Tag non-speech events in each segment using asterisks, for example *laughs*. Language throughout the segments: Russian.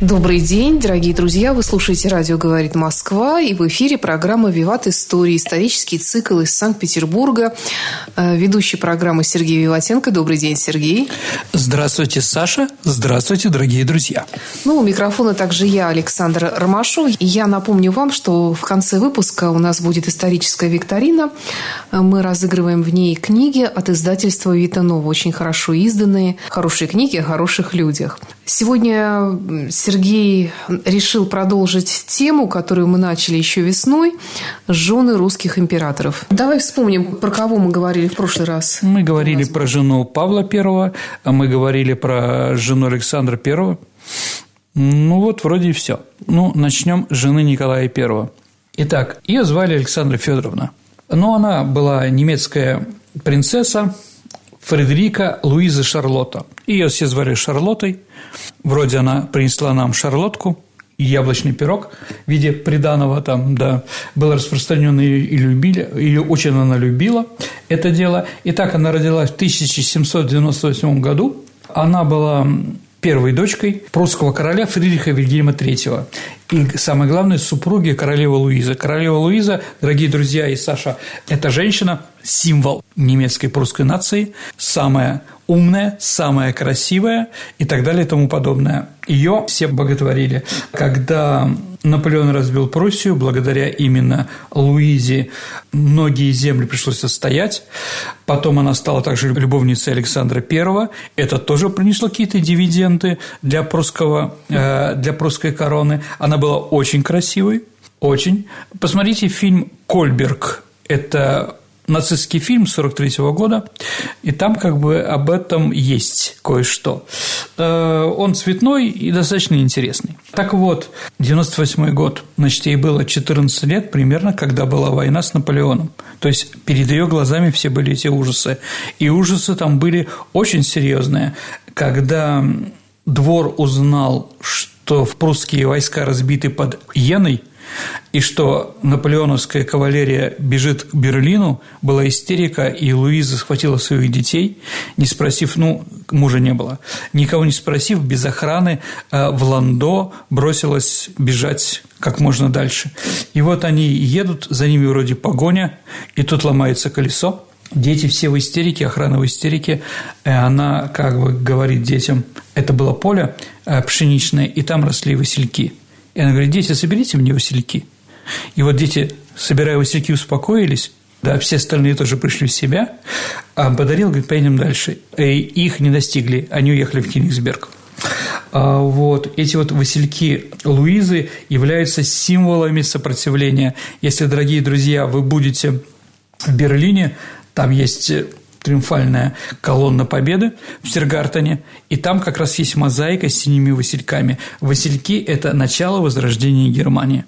Добрый день, дорогие друзья. Вы слушаете «Радио говорит Москва» и в эфире программа «Виват Истории», исторический цикл из Санкт-Петербурга. Э, ведущий программы Сергей Виватенко. Добрый день, Сергей. Здравствуйте, Саша. Здравствуйте, дорогие друзья. Ну, у микрофона также я, Александр Ромашов. И я напомню вам, что в конце выпуска у нас будет историческая викторина. Мы разыгрываем в ней книги от издательства «Витанова». Очень хорошо изданные, хорошие книги о хороших людях. Сегодня Сергей решил продолжить тему, которую мы начали еще весной – жены русских императоров. Давай вспомним, про кого мы говорили в прошлый раз. Мы говорили про жену Павла I, а мы говорили про жену Александра I. Ну вот, вроде и все. Ну, начнем с жены Николая I. Итак, ее звали Александра Федоровна. Но она была немецкая принцесса, Фредерика Луиза Шарлотта. Ее все звали Шарлоттой. Вроде она принесла нам шарлотку, яблочный пирог в виде приданого там, да, был распространен ее и любили, ее очень она любила это дело. И так она родилась в 1798 году. Она была первой дочкой прусского короля Фридриха Вильгельма III. И самое главное, супруги королевы Луизы. Королева Луиза, дорогие друзья и Саша, это женщина, символ немецкой прусской нации, самая умная, самая красивая и так далее и тому подобное. Ее все боготворили. Когда Наполеон разбил Пруссию, благодаря именно Луизе многие земли пришлось отстоять. Потом она стала также любовницей Александра I. Это тоже принесло какие-то дивиденды для, прусского, э, для прусской короны. Она была очень красивой, очень. Посмотрите фильм «Кольберг». Это нацистский фильм 43 года, и там как бы об этом есть кое-что. Э, он цветной и достаточно интересный. Так вот, 98 год, значит, ей было 14 лет примерно, когда была война с Наполеоном. То есть перед ее глазами все были эти ужасы. И ужасы там были очень серьезные. Когда двор узнал, что прусские войска разбиты под Йеной, и что наполеоновская кавалерия бежит к Берлину, была истерика, и Луиза схватила своих детей, не спросив, ну, мужа не было, никого не спросив, без охраны э, в Ландо бросилась бежать как можно дальше. И вот они едут, за ними вроде погоня, и тут ломается колесо, Дети все в истерике, охрана в истерике. И она как бы говорит детям, это было поле э, пшеничное, и там росли васильки. И она говорит, дети, соберите мне васильки. И вот дети, собирая васильки, успокоились, да, все остальные тоже пришли в себя, а подарил, говорит, поедем дальше. И их не достигли, они уехали в Кенигсберг. А вот эти вот васильки Луизы являются символами сопротивления. Если, дорогие друзья, вы будете в Берлине, там есть триумфальная колонна Победы в Сергартоне, и там как раз есть мозаика с синими васильками. Васильки – это начало возрождения Германии.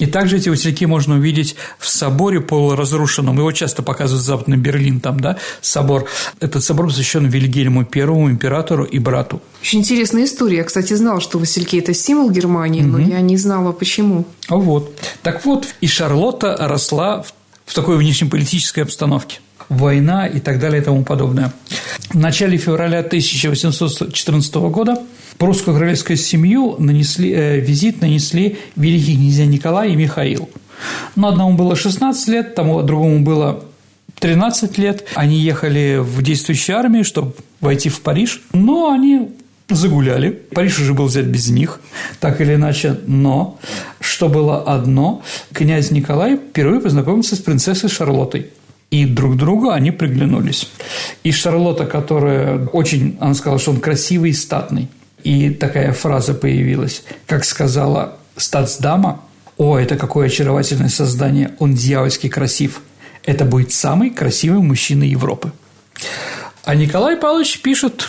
И также эти васильки можно увидеть в соборе полуразрушенном. Его часто показывают Западный Берлин, там, да, собор. Этот собор посвящен Вильгельму Первому, императору и брату. Очень интересная история. Я, кстати, знала, что васильки – это символ Германии, угу. но я не знала, почему. Вот. Так вот, и Шарлотта росла в такой внешнеполитической обстановке война и так далее и тому подобное. В начале февраля 1814 года прусскую королевскую семью нанесли, э, визит нанесли великие князья Николай и Михаил. Но одному было 16 лет, тому другому было 13 лет. Они ехали в действующую армию, чтобы войти в Париж, но они загуляли. Париж уже был взять без них, так или иначе. Но, что было одно, князь Николай впервые познакомился с принцессой Шарлоттой и друг другу они приглянулись. И Шарлотта, которая очень, она сказала, что он красивый и статный. И такая фраза появилась, как сказала статсдама, «О, это какое очаровательное создание, он дьявольски красив. Это будет самый красивый мужчина Европы». А Николай Павлович пишет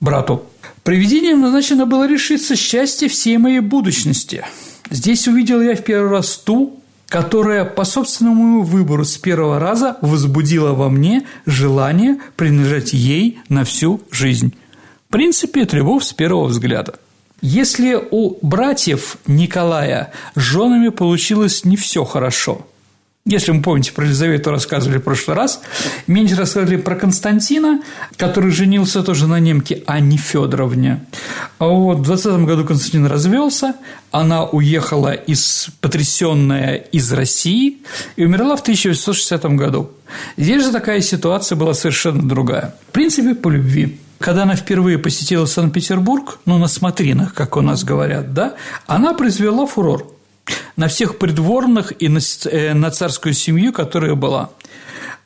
брату. «Привидением назначено было решиться счастье всей моей будущности. Здесь увидел я в первый раз ту, которая по собственному выбору с первого раза возбудила во мне желание принадлежать ей на всю жизнь. В принципе, это любовь с первого взгляда. Если у братьев Николая с женами получилось не все хорошо – если вы помните, про Елизавету рассказывали в прошлый раз, меньше рассказывали про Константина, который женился тоже на немке Анне Федоровне. А вот в 20 году Константин развелся, она уехала из, потрясенная из России и умерла в 1960 году. Здесь же такая ситуация была совершенно другая. В принципе, по любви. Когда она впервые посетила Санкт-Петербург, ну, на смотринах, как у нас говорят, да, она произвела фурор на всех придворных и на, э, на царскую семью, которая была.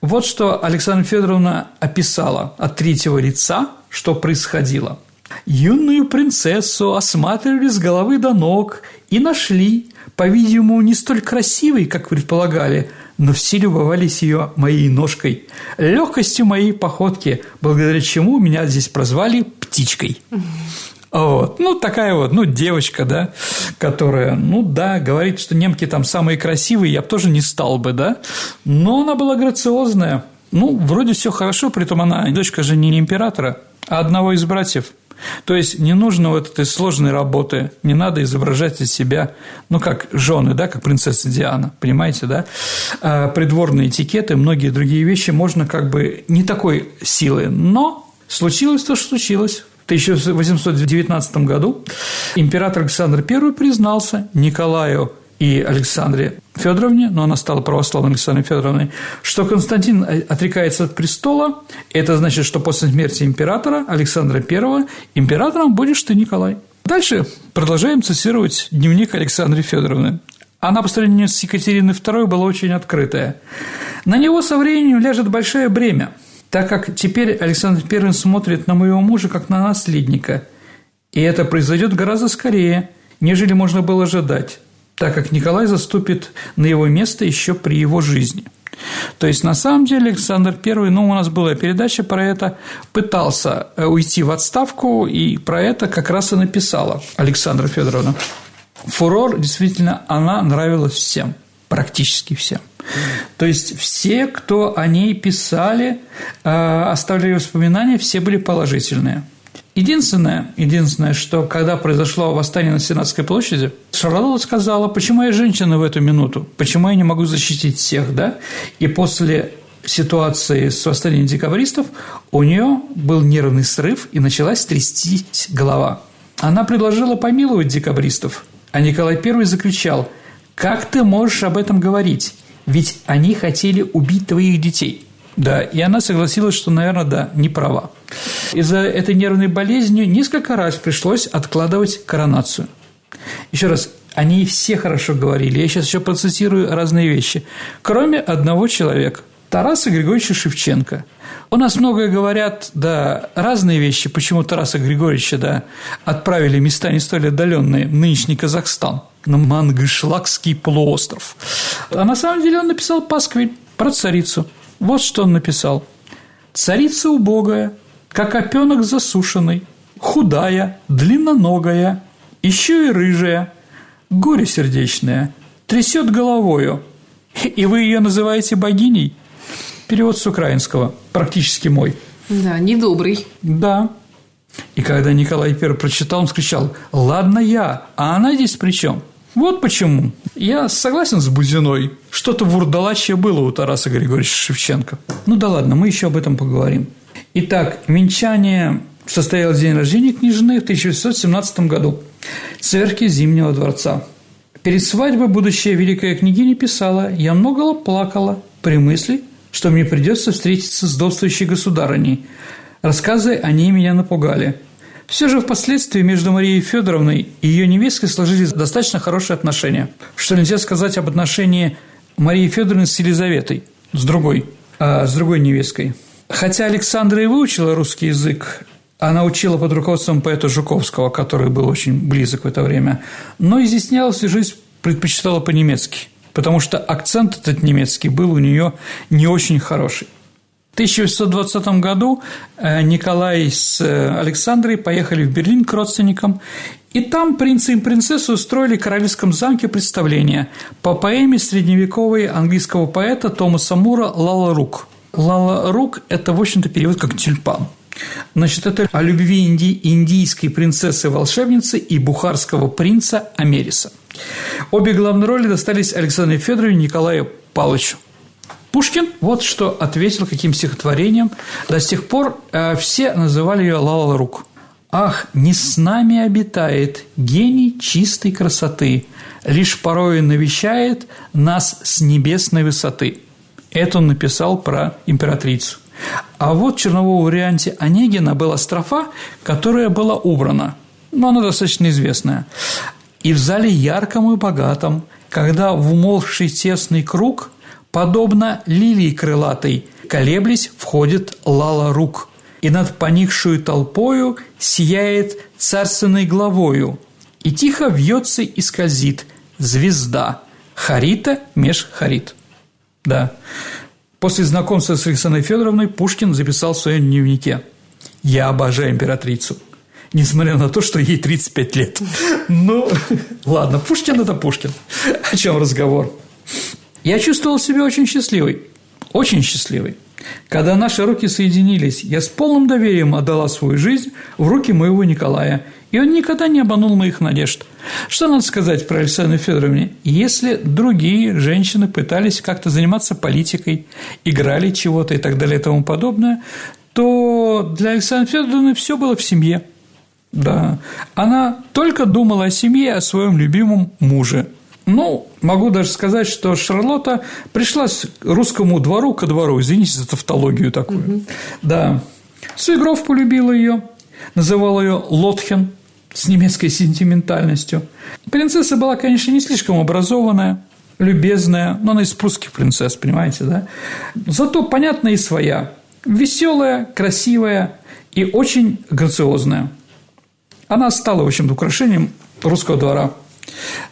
Вот что Александра Федоровна описала от третьего лица, что происходило. Юную принцессу осматривали с головы до ног и нашли, по-видимому, не столь красивой, как предполагали, но все любовались ее моей ножкой, легкостью моей походки, благодаря чему меня здесь прозвали птичкой. Вот. Ну, такая вот, ну, девочка, да, которая, ну, да, говорит, что немки там самые красивые, я бы тоже не стал бы, да, но она была грациозная. Ну, вроде все хорошо, при том она дочка же не императора, а одного из братьев. То есть не нужно вот этой сложной работы, не надо изображать из себя, ну, как жены, да, как принцесса Диана, понимаете, да? А придворные этикеты, многие другие вещи можно как бы не такой силы, но случилось то, что случилось. 1819 году император Александр I признался Николаю и Александре Федоровне, но она стала православной Александрой Федоровной, что Константин отрекается от престола, это значит, что после смерти императора Александра I императором будешь ты, Николай. Дальше продолжаем цитировать дневник Александры Федоровны. Она по сравнению с Екатериной II была очень открытая. На него со временем ляжет большое бремя – так как теперь Александр I смотрит на моего мужа как на наследника, и это произойдет гораздо скорее, нежели можно было ожидать, так как Николай заступит на его место еще при его жизни. То есть, на самом деле, Александр I, ну, у нас была передача про это, пытался э, уйти в отставку, и про это как раз и написала Александра Федоровна. Фурор, действительно, она нравилась всем, практически всем. То есть все, кто о ней писали, э, оставляли воспоминания, все были положительные. Единственное, единственное, что когда произошло восстание на Сенатской площади, Шарлотта сказала, почему я женщина в эту минуту, почему я не могу защитить всех, да? И после ситуации с восстанием декабристов у нее был нервный срыв и началась трястись голова. Она предложила помиловать декабристов, а Николай I закричал, «Как ты можешь об этом говорить? Ведь они хотели убить твоих детей. Да, и она согласилась, что, наверное, да, не права. Из-за этой нервной болезни несколько раз пришлось откладывать коронацию. Еще раз, они все хорошо говорили. Я сейчас еще процитирую разные вещи. Кроме одного человека – Тараса Григорьевича Шевченко. У нас многое говорят, да, разные вещи, почему Тараса Григорьевича, да, отправили места не столь отдаленные, нынешний Казахстан, на Мангышлакский полуостров. А на самом деле он написал пасквиль про царицу. Вот что он написал. «Царица убогая, как опенок засушенный, худая, длинноногая, еще и рыжая, горе сердечное, трясет головою, и вы ее называете богиней?» Перевод с украинского, практически мой. Да, недобрый. Да. И когда Николай I прочитал, он скричал «Ладно я, а она здесь при чем?» Вот почему. Я согласен с Бузиной. Что-то вурдалачье было у Тараса Григорьевича Шевченко. Ну да ладно, мы еще об этом поговорим. Итак, венчание состоялось день рождения княжны в 1917 году в церкви Зимнего дворца. Перед свадьбой будущая великая княгиня писала «Я много плакала при мысли, что мне придется встретиться с вдовствующей государыней. Рассказы о ней меня напугали. Все же впоследствии между Марией Федоровной и ее невесткой сложились достаточно хорошие отношения, что нельзя сказать об отношении Марии Федоровны с Елизаветой, с другой, а, с другой невесткой. Хотя Александра и выучила русский язык, она учила под руководством поэта Жуковского, который был очень близок в это время, но изъяснялась и жизнь предпочитала по-немецки – потому что акцент этот немецкий был у нее не очень хороший. 1820 году э, Николай с э, Александрой поехали в Берлин к родственникам, и там принцы и принцессы устроили в королевском замке представление по поэме средневековой английского поэта Томаса Мура «Лала Рук». «Лала Рук» – это, в общем-то, перевод как «тюльпан». Значит, это о любви инди- индийской принцессы-волшебницы и бухарского принца Америса. Обе главные роли достались Александру Федоровне и Николаю Павловичу. Пушкин вот что ответил каким стихотворением. До сих пор э, все называли ее Лала Рук. «Ах, не с нами обитает гений чистой красоты, лишь порою навещает нас с небесной высоты». Это он написал про императрицу. А вот в черновом варианте Онегина была строфа, которая была убрана. Но она достаточно известная. «И в зале ярком и богатом, когда в умолкший тесный круг Подобно лилии крылатой, колеблясь, входит лала рук, и над поникшую толпою сияет царственной главою, и тихо вьется и скользит звезда Харита меж Харит. Да. После знакомства с Александрой Федоровной Пушкин записал в своем дневнике «Я обожаю императрицу» несмотря на то, что ей 35 лет. Ну, ладно, Пушкин – это Пушкин. О чем разговор? Я чувствовал себя очень счастливой, очень счастливой. Когда наши руки соединились, я с полным доверием отдала свою жизнь в руки моего Николая, и он никогда не обманул моих надежд. Что надо сказать про Александру Федоровне? Если другие женщины пытались как-то заниматься политикой, играли чего-то и так далее и тому подобное, то для Александры Федоровны все было в семье. Да. Она только думала о семье, о своем любимом муже. Ну, могу даже сказать, что Шарлотта пришлась русскому двору ко двору, извините за тавтологию такую. Угу. Да. Свигров полюбила ее, называл ее Лотхен с немецкой сентиментальностью. Принцесса была, конечно, не слишком образованная, любезная, но она из прусских принцесс, понимаете, да? Зато понятная и своя, веселая, красивая и очень грациозная. Она стала, в общем-то, украшением русского двора –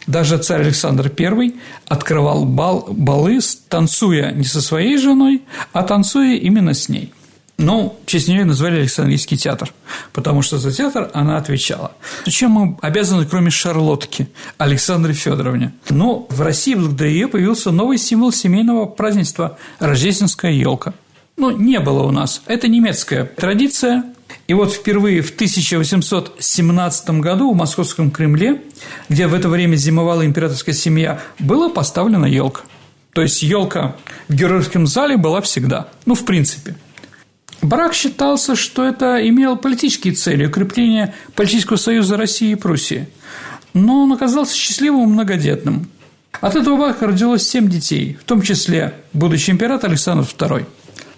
даже царь Александр I открывал бал, балы, танцуя не со своей женой, а танцуя именно с ней. Ну, в честь нее назвали Александрийский театр, потому что за театр она отвечала. Чем мы обязаны, кроме Шарлотки, Александре Федоровне? Ну, в России благодаря ее появился новый символ семейного празднества – рождественская елка. Ну, не было у нас. Это немецкая традиция, и вот впервые в 1817 году в Московском Кремле, где в это время зимовала императорская семья, была поставлена елка. То есть елка в Георгиевском зале была всегда. Ну, в принципе. Брак считался, что это имело политические цели – укрепление политического союза России и Пруссии. Но он оказался счастливым и многодетным. От этого брака родилось семь детей, в том числе будущий император Александр II –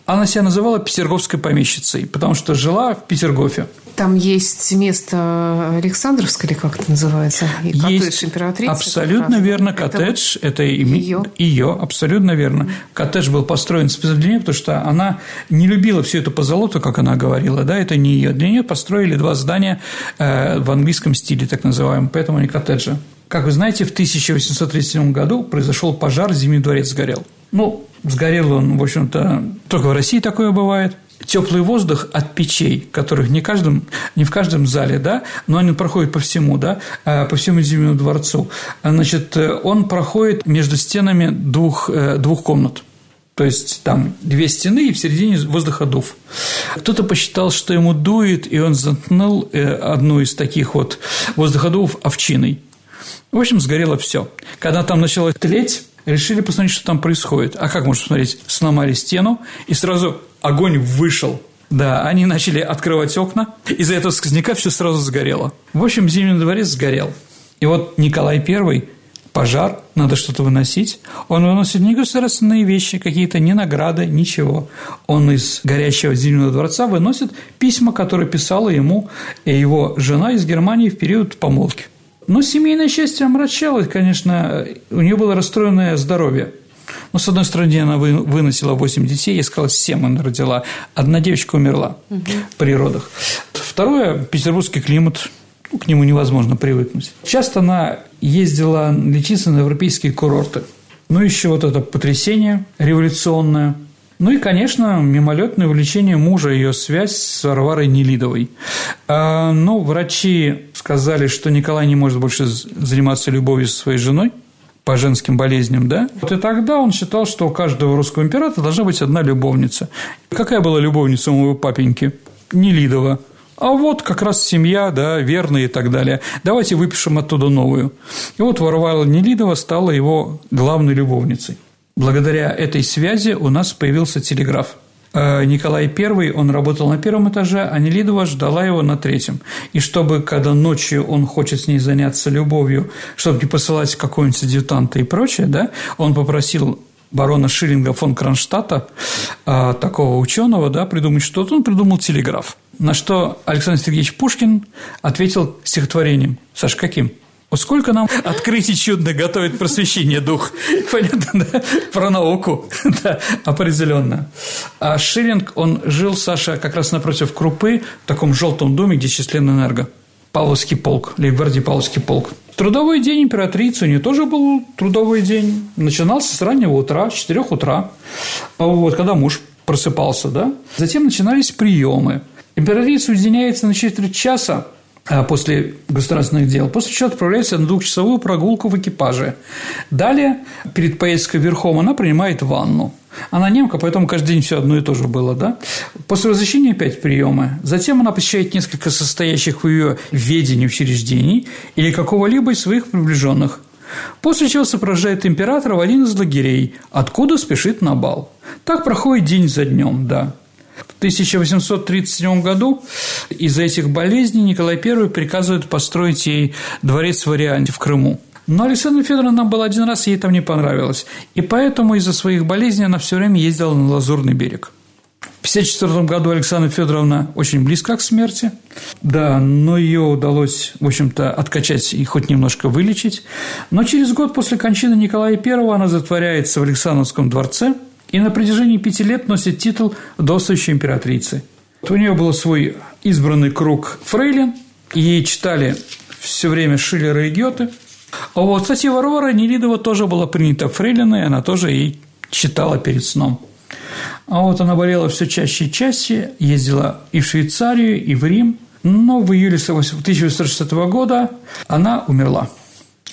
она себя называла петерговской помещицей, потому что жила в Петергофе. Там есть место Александровское, или как это называется? И есть коттедж императрицы. Абсолютно верно, коттедж – это, это ее. ее, абсолютно верно. Коттедж был построен специально для нее, потому что она не любила всю эту позолоту, как она говорила, да, это не ее. Для нее построили два здания э, в английском стиле, так называемом, поэтому они коттеджи. Как вы знаете, в 1837 году произошел пожар, Зимний дворец сгорел. Ну, сгорел он, в общем-то, только в России такое бывает. Теплый воздух от печей, которых не, каждом, не в каждом зале, да, но они проходят по всему, да, а, по всему Зимнему дворцу. Значит, он проходит между стенами двух, э, двух комнат. То есть там две стены и в середине воздуходув. Кто-то посчитал, что ему дует, и он заткнул э, одну из таких вот воздуходувов овчиной. В общем, сгорело все. Когда там начало тлеть, решили посмотреть, что там происходит. А как можно посмотреть? Сломали стену, и сразу огонь вышел. Да, они начали открывать окна, из-за этого сквозняка все сразу сгорело. В общем, Зимний дворец сгорел. И вот Николай I пожар, надо что-то выносить. Он выносит не государственные вещи, какие-то не награды, ничего. Он из горящего Зимнего дворца выносит письма, которые писала ему его жена из Германии в период помолвки. Но семейное счастье омрачалось, конечно, у нее было расстроенное здоровье. Но, с одной стороны, она выносила 8 детей, я сказала, 7 она родила. Одна девочка умерла угу. при родах. Второе, петербургский климат, ну, к нему невозможно привыкнуть. Часто она ездила лечиться на европейские курорты. Ну, еще вот это потрясение революционное. Ну и, конечно, мимолетное увлечение мужа, ее связь с Варварой Нелидовой. А, но врачи сказали, что Николай не может больше заниматься любовью со своей женой по женским болезням, да? Вот и тогда он считал, что у каждого русского императора должна быть одна любовница. Какая была любовница у моего папеньки? Нелидова. А вот как раз семья, да, верная и так далее. Давайте выпишем оттуда новую. И вот Варвара Нелидова стала его главной любовницей. Благодаря этой связи у нас появился телеграф. Э, Николай I, он работал на первом этаже, а Нелидова ждала его на третьем. И чтобы, когда ночью он хочет с ней заняться любовью, чтобы не посылать какого-нибудь адъютанта и прочее, да, он попросил барона Шиллинга фон Кронштадта, э, такого ученого, да, придумать что-то, он придумал телеграф. На что Александр Сергеевич Пушкин ответил стихотворением. Саш, каким? Сколько нам открытий чудно готовит просвещение дух. Понятно, да? Про науку, *laughs* да, определенно. А Шиллинг, он жил, Саша, как раз напротив Крупы, в таком желтом доме, где Численэнерго. Павловский полк, Лейбгвардии Павловский полк. Трудовой день императрицы у нее тоже был трудовой день. Начинался с раннего утра, с 4 утра, вот, когда муж просыпался, да. Затем начинались приемы. Императрица уединяется на четверть часа, а, после государственных дел, после чего отправляется на двухчасовую прогулку в экипаже. Далее, перед поездкой верхом, она принимает ванну. Она немка, поэтому каждый день все одно и то же было, да? После возвращения опять приемы. Затем она посещает несколько состоящих в ее ведении учреждений или какого-либо из своих приближенных. После чего сопровождает императора в один из лагерей, откуда спешит на бал. Так проходит день за днем, да. В 1837 году из-за этих болезней Николай I приказывает построить ей дворец в варианте в Крыму. Но Александра Федоровна была один раз, ей там не понравилось. И поэтому из-за своих болезней она все время ездила на Лазурный берег. В 1954 году Александра Федоровна очень близка к смерти, да, но ее удалось, в общем-то, откачать и хоть немножко вылечить. Но через год после кончины Николая I она затворяется в Александровском дворце – и на протяжении пяти лет носит титул «Вдовствующей императрицы». У нее был свой избранный круг фрейлин, ей читали все время Шиллера и Гёте. А вот, кстати, Варвара Нелидова тоже была принята фрейлиной, она тоже ей читала перед сном. А вот она болела все чаще и чаще, ездила и в Швейцарию, и в Рим, но в июле 1860 года она умерла.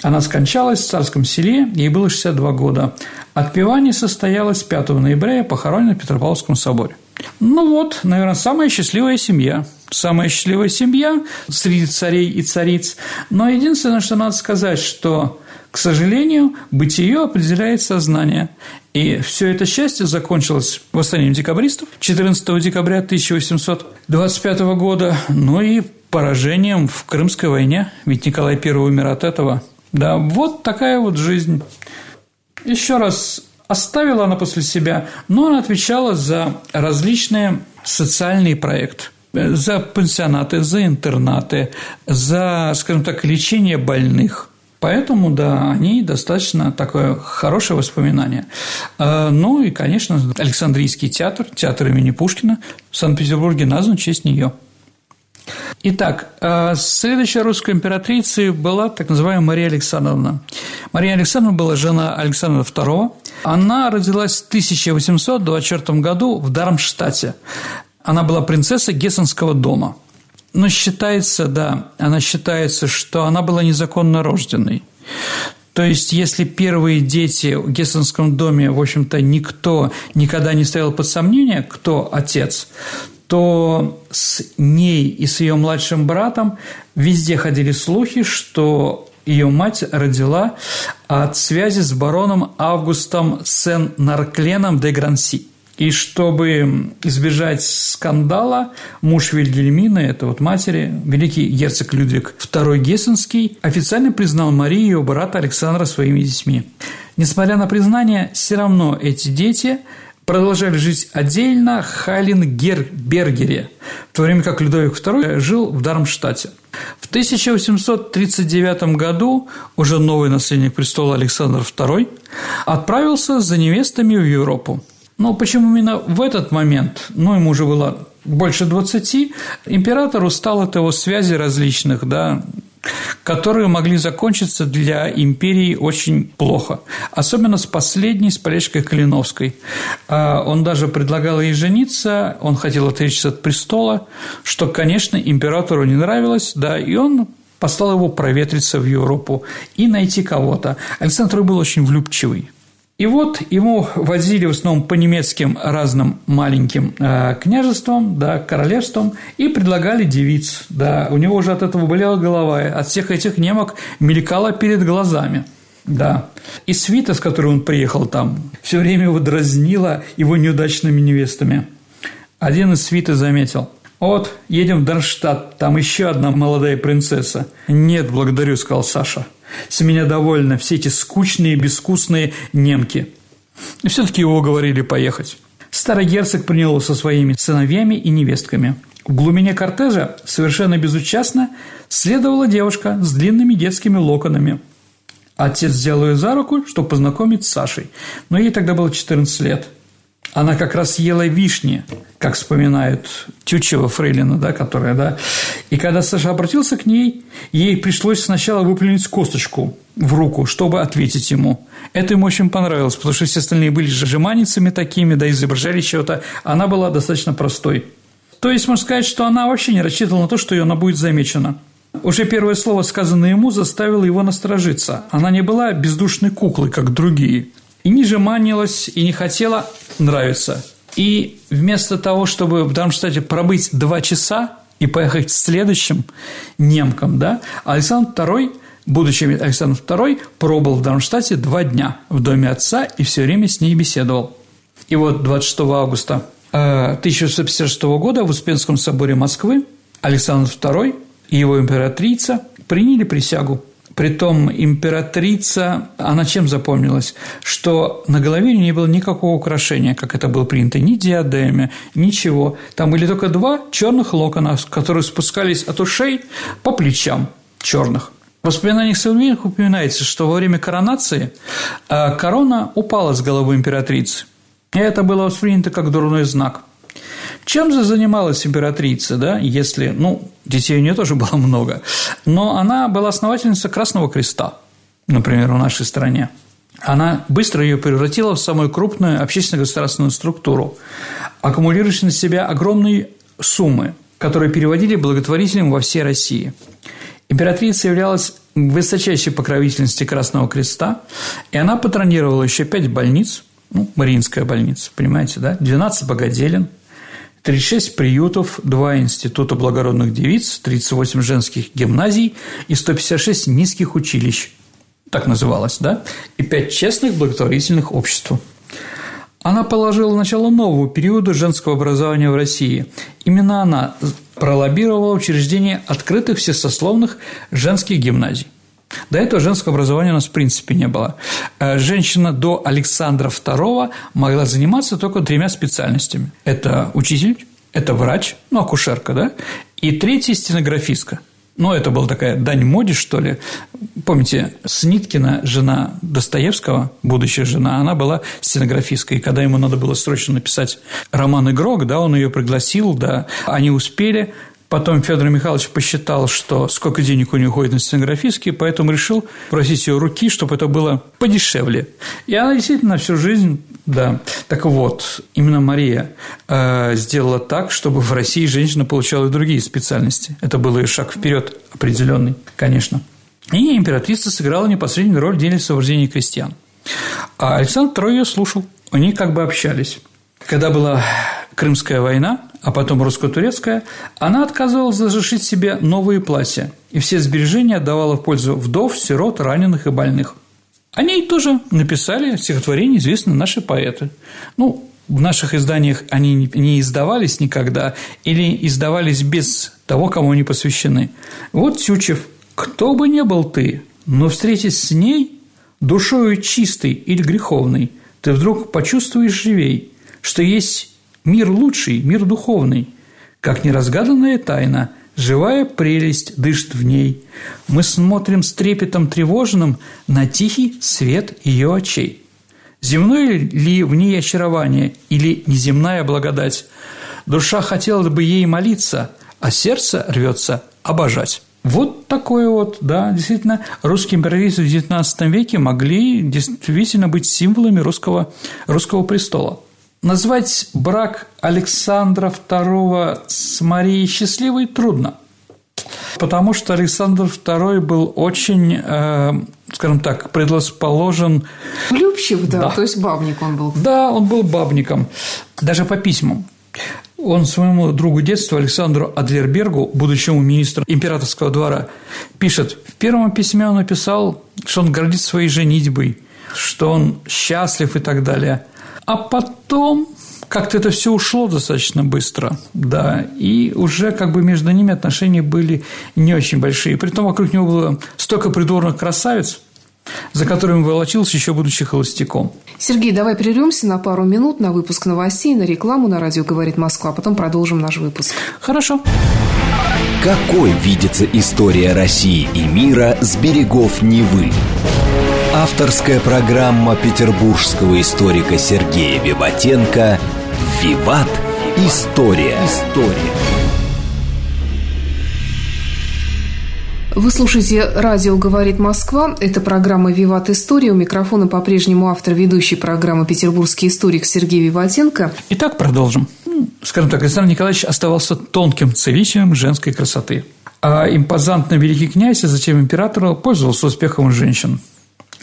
Она скончалась в царском селе, ей было 62 года. Отпевание состоялось 5 ноября и похоронено в Петропавловском соборе. Ну вот, наверное, самая счастливая семья. Самая счастливая семья среди царей и цариц. Но единственное, что надо сказать, что, к сожалению, бытие определяет сознание. И все это счастье закончилось восстанием декабристов 14 декабря 1825 года, ну и поражением в Крымской войне, ведь Николай I умер от этого – да, вот такая вот жизнь. Еще раз, оставила она после себя, но она отвечала за различные социальные проекты за пансионаты, за интернаты, за, скажем так, лечение больных. Поэтому, да, они достаточно такое хорошее воспоминание. А, ну и, конечно, Александрийский театр, театр имени Пушкина в Санкт-Петербурге назван в честь нее. Итак, э, следующая русская императрицей была так называемая Мария Александровна. Мария Александровна была жена Александра II. Она родилась в 1824 году в Дармштадте. Она была принцессой Гессенского дома. Но считается, да, она считается, что она была незаконно рожденной. То есть, если первые дети в Гессенском доме, в общем-то, никто никогда не ставил под сомнение, кто отец, то с ней и с ее младшим братом везде ходили слухи, что ее мать родила от связи с бароном Августом Сен-Наркленом де Гранси. И чтобы избежать скандала, муж Вильгельмины, это вот матери, великий герцог Людвиг II Гессенский, официально признал Марию и ее брата Александра своими детьми. Несмотря на признание, все равно эти дети продолжали жить отдельно Халингербергере, в то время как Людовик II жил в Дармштадте. В 1839 году уже новый наследник престола Александр II отправился за невестами в Европу. Но почему именно в этот момент, ну, ему уже было больше 20, император устал от его связей различных, да, которые могли закончиться для империи очень плохо. Особенно с последней, с Полечкой Калиновской. А, он даже предлагал ей жениться, он хотел отречься от престола, что, конечно, императору не нравилось, да, и он послал его проветриться в Европу и найти кого-то. Александр был очень влюбчивый. И вот ему возили в основном по немецким разным маленьким э, княжествам, да, королевствам и предлагали девиц. Да, у него уже от этого болела голова, от всех этих немок мелькала перед глазами. Да. И свита, с которой он приехал там, все время его дразнила его неудачными невестами. Один из свиты заметил – вот, едем в Дармштадт, там еще одна молодая принцесса. Нет, благодарю, сказал Саша. С меня довольно все эти скучные, безвкусные немки. И все-таки его уговорили поехать. Старый герцог принял со своими сыновьями и невестками. В глубине кортежа совершенно безучастно следовала девушка с длинными детскими локонами. Отец взял ее за руку, чтобы познакомить с Сашей, но ей тогда было 14 лет – она как раз ела вишни, как вспоминают Тютчева Фрейлина, да, которая, да. И когда Саша обратился к ней, ей пришлось сначала выплюнуть косточку в руку, чтобы ответить ему. Это ему очень понравилось, потому что все остальные были жеманницами такими, да, изображали чего-то. Она была достаточно простой. То есть, можно сказать, что она вообще не рассчитывала на то, что она будет замечена. Уже первое слово, сказанное ему, заставило его насторожиться. Она не была бездушной куклой, как другие – и не жеманилась, и не хотела нравиться. И вместо того, чтобы в Дармштадте пробыть два часа и поехать к следующим немкам, да, Александр II, будучи Александр II, пробыл в Дармштадте два дня в доме отца и все время с ней беседовал. И вот 26 августа 1656 э, года в Успенском соборе Москвы Александр II и его императрица приняли присягу Притом императрица, она чем запомнилась? Что на голове у нее не было никакого украшения, как это было принято, ни диадеме, ничего. Там были только два черных локона, которые спускались от ушей по плечам черных. В воспоминаниях современных упоминается, что во время коронации э, корона упала с головы императрицы. И это было воспринято как дурной знак – чем же занималась императрица, да, если, ну, детей у нее тоже было много, но она была основательницей Красного Креста, например, в нашей стране. Она быстро ее превратила в самую крупную общественно-государственную структуру, аккумулирующую на себя огромные суммы, которые переводили благотворителям во всей России. Императрица являлась высочайшей покровительности Красного Креста, и она патронировала еще пять больниц, ну, Мариинская больница, понимаете, да, 12 богоделин – 36 приютов, 2 института благородных девиц, 38 женских гимназий и 156 низких училищ, так называлось, да, и 5 честных благотворительных обществ. Она положила начало нового периода женского образования в России. Именно она пролоббировала учреждение открытых всесословных женских гимназий. До этого женского образования у нас в принципе не было. Э, женщина до Александра II могла заниматься только тремя специальностями. Это учитель, это врач, ну, акушерка, да, и третья – стенографистка. Ну, это была такая дань моде, что ли. Помните, Сниткина, жена Достоевского, будущая жена, она была стенографисткой. И когда ему надо было срочно написать роман «Игрок», да, он ее пригласил, да, они успели, Потом Федор Михайлович посчитал, что сколько денег у него уходит на стенографистки, поэтому решил просить ее руки, чтобы это было подешевле. И она действительно всю жизнь, да. Так вот, именно Мария э, сделала так, чтобы в России женщина получала и другие специальности. Это был ее шаг вперед определенный, конечно. И императрица сыграла непосредственную роль в деле освобождения крестьян. А Александр III ее слушал, они как бы общались. Когда была Крымская война, а потом русско-турецкая, она отказывалась разрешить себе новые платья и все сбережения отдавала в пользу вдов, сирот, раненых и больных. О ней тоже написали стихотворение известные наши поэты. Ну, в наших изданиях они не издавались никогда или издавались без того, кому они посвящены. Вот Тючев «Кто бы ни был ты, но встретясь с ней, душою чистой или греховной, ты вдруг почувствуешь живей, что есть Мир лучший, мир духовный, как неразгаданная тайна, живая прелесть дышит в ней. Мы смотрим с трепетом тревожным на тихий свет ее очей. Земное ли в ней очарование или неземная благодать? Душа хотела бы ей молиться, а сердце рвется обожать. Вот такое вот, да, действительно, русские императрицы в XIX веке могли действительно быть символами русского, русского престола. Назвать брак Александра II с Марией Счастливой трудно, потому что Александр II был очень, э, скажем так, предрасположен… Влюбчив, да, да, то есть бабник он был. Да, он был бабником, даже по письмам. Он своему другу детства Александру Адлербергу, будущему министру императорского двора, пишет, в первом письме он написал, что он гордится своей женитьбой, что он счастлив и так далее. А потом как-то это все ушло достаточно быстро, да, и уже как бы между ними отношения были не очень большие. Притом вокруг него было столько придворных красавиц, за которым волочился еще будучи холостяком. Сергей, давай прервемся на пару минут на выпуск новостей, на рекламу на радио «Говорит Москва», а потом продолжим наш выпуск. Хорошо. Какой видится история России и мира с берегов Невы? Авторская программа петербургского историка Сергея Виватенко «Виват. История». История. Вы слушаете «Радио говорит Москва». Это программа «Виват История». У микрофона по-прежнему автор ведущей программы «Петербургский историк» Сергей Виватенко. Итак, продолжим. Ну, скажем так, Александр Николаевич оставался тонким целителем женской красоты. А импозантный великий князь, а затем император, пользовался успехом у женщин.